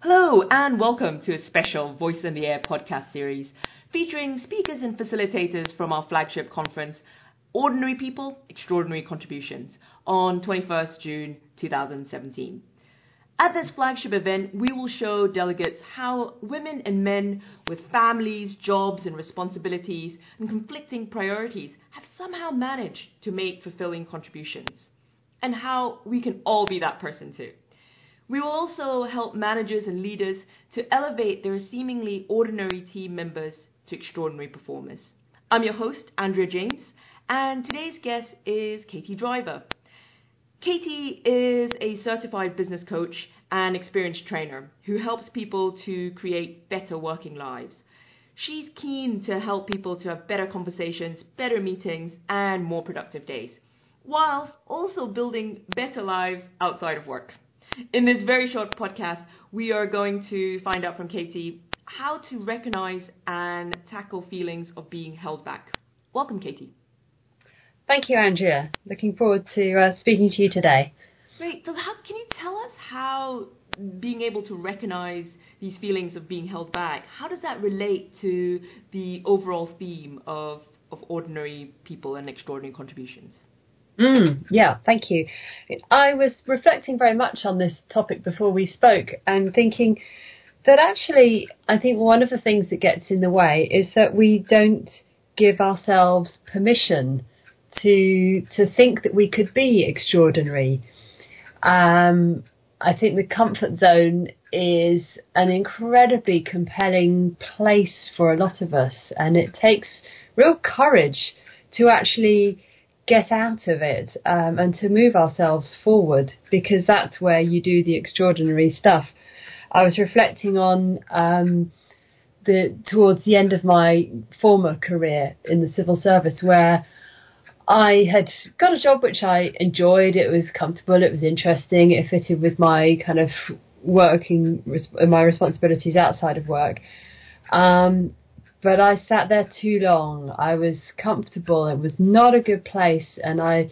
Hello, and welcome to a special Voice in the Air podcast series featuring speakers and facilitators from our flagship conference, Ordinary People, Extraordinary Contributions, on 21st June 2017. At this flagship event, we will show delegates how women and men with families, jobs, and responsibilities and conflicting priorities have somehow managed to make fulfilling contributions, and how we can all be that person too. We will also help managers and leaders to elevate their seemingly ordinary team members to extraordinary performers. I'm your host, Andrea James, and today's guest is Katie Driver. Katie is a certified business coach and experienced trainer who helps people to create better working lives. She's keen to help people to have better conversations, better meetings, and more productive days, whilst also building better lives outside of work. In this very short podcast, we are going to find out from Katie how to recognize and tackle feelings of being held back. Welcome, Katie. Thank you, Andrea. Looking forward to uh, speaking to you today. Great. So, how can you tell us how being able to recognize these feelings of being held back, how does that relate to the overall theme of, of ordinary people and extraordinary contributions? Mm, yeah, thank you. I was reflecting very much on this topic before we spoke and thinking that actually, I think one of the things that gets in the way is that we don't give ourselves permission to to think that we could be extraordinary. Um, I think the comfort zone is an incredibly compelling place for a lot of us, and it takes real courage to actually get out of it um, and to move ourselves forward because that's where you do the extraordinary stuff. I was reflecting on um, the towards the end of my former career in the civil service where I had got a job which I enjoyed. It was comfortable. It was interesting. It fitted with my kind of working my responsibilities outside of work. Um, but I sat there too long. I was comfortable. It was not a good place, and I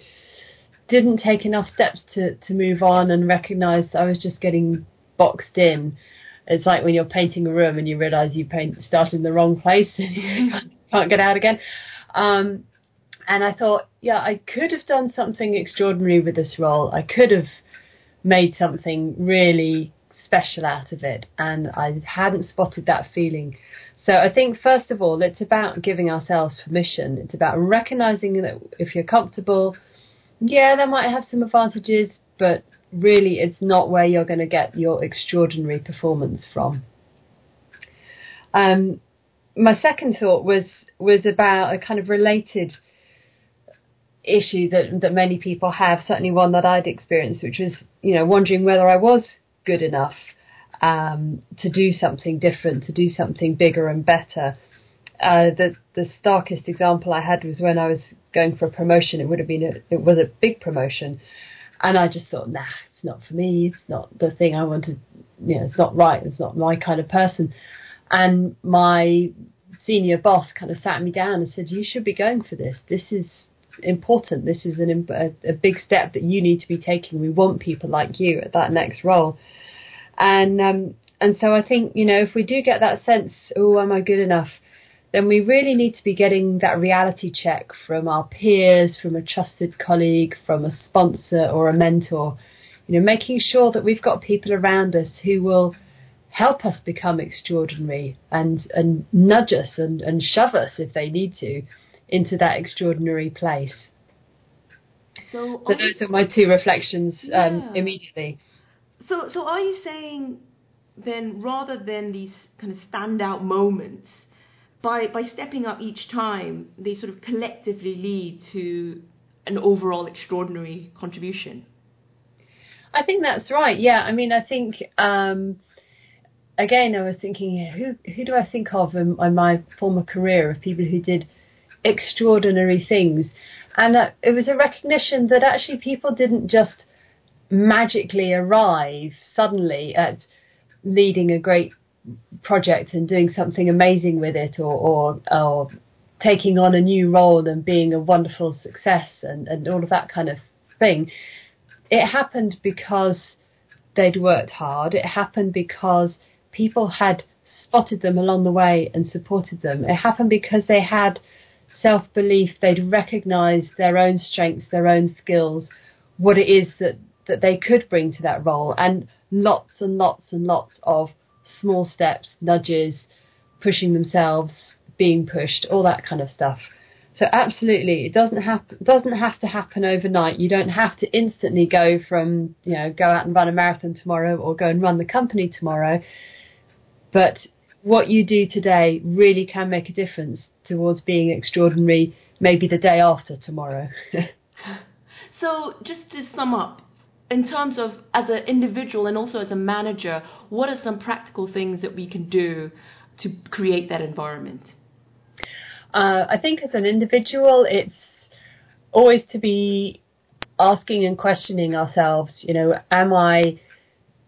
didn't take enough steps to, to move on and recognize I was just getting boxed in. It's like when you're painting a room and you realize you paint started in the wrong place and you can't get out again. Um, and I thought, yeah, I could have done something extraordinary with this role. I could have made something really special out of it, and I hadn't spotted that feeling. So I think first of all, it's about giving ourselves permission. It's about recognizing that if you're comfortable, yeah, that might have some advantages, but really it's not where you're going to get your extraordinary performance from. Um, my second thought was was about a kind of related issue that that many people have, certainly one that I'd experienced, which was you know wondering whether I was good enough um, to do something different, to do something bigger and better. Uh, the the starkest example I had was when I was going for a promotion. It would have been a, it was a big promotion, and I just thought, nah, it's not for me. It's not the thing I wanted. You know, it's not right. It's not my kind of person. And my senior boss kind of sat me down and said, "You should be going for this. This is important. This is an, a, a big step that you need to be taking. We want people like you at that next role." And um, and so I think you know if we do get that sense, oh, am I good enough? Then we really need to be getting that reality check from our peers, from a trusted colleague, from a sponsor or a mentor. You know, making sure that we've got people around us who will help us become extraordinary and and nudge us and, and shove us if they need to into that extraordinary place. So, so those are my two reflections um, immediately. So, so are you saying then rather than these kind of standout moments, by by stepping up each time, they sort of collectively lead to an overall extraordinary contribution? I think that's right. Yeah, I mean, I think um, again, I was thinking, who who do I think of in, in my former career of people who did extraordinary things, and uh, it was a recognition that actually people didn't just magically arrive suddenly at leading a great project and doing something amazing with it or, or, or taking on a new role and being a wonderful success and, and all of that kind of thing. It happened because they'd worked hard. It happened because people had spotted them along the way and supported them. It happened because they had self belief, they'd recognized their own strengths, their own skills, what it is that, that they could bring to that role, and lots and lots and lots of small steps, nudges, pushing themselves, being pushed, all that kind of stuff. So absolutely, it doesn't have doesn't have to happen overnight. You don't have to instantly go from you know go out and run a marathon tomorrow or go and run the company tomorrow. But what you do today really can make a difference towards being extraordinary. Maybe the day after tomorrow. so just to sum up, in terms of as an individual and also as a manager, what are some practical things that we can do to create that environment? Uh, I think as an individual, it's always to be asking and questioning ourselves. You know, am I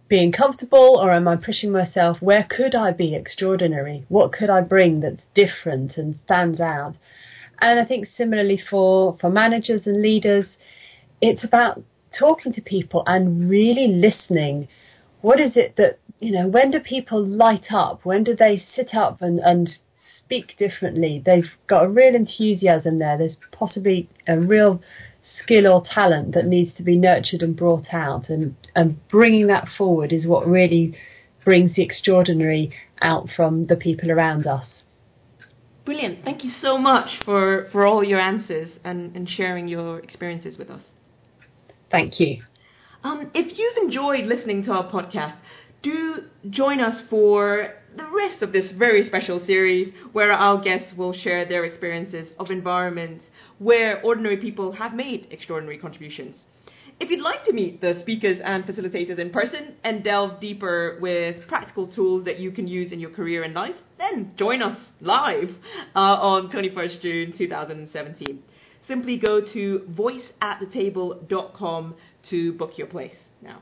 being comfortable or am I pushing myself? Where could I be extraordinary? What could I bring that's different and stands out? And I think similarly for, for managers and leaders, it's about talking to people and really listening. What is it that, you know, when do people light up? When do they sit up and, and speak differently. They've got a real enthusiasm there. There's possibly a real skill or talent that needs to be nurtured and brought out, and, and bringing that forward is what really brings the extraordinary out from the people around us. Brilliant. Thank you so much for, for all your answers and, and sharing your experiences with us. Thank you. Um, if you've enjoyed listening to our podcast, do join us for the rest of this very special series where our guests will share their experiences of environments where ordinary people have made extraordinary contributions. If you'd like to meet the speakers and facilitators in person and delve deeper with practical tools that you can use in your career and life, then join us live uh, on 21st June 2017. Simply go to voiceatthetable.com to book your place now.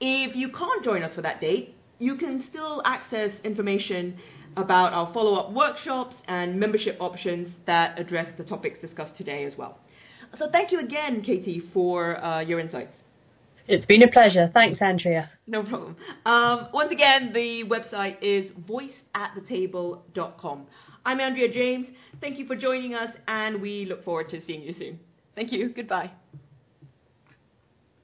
If you can't join us for that date, you can still access information about our follow-up workshops and membership options that address the topics discussed today as well. So thank you again, Katie, for uh, your insights. It's been a pleasure. Thanks, Andrea. No problem. Um, once again, the website is voiceatthetable.com. I'm Andrea James. Thank you for joining us, and we look forward to seeing you soon. Thank you. Goodbye.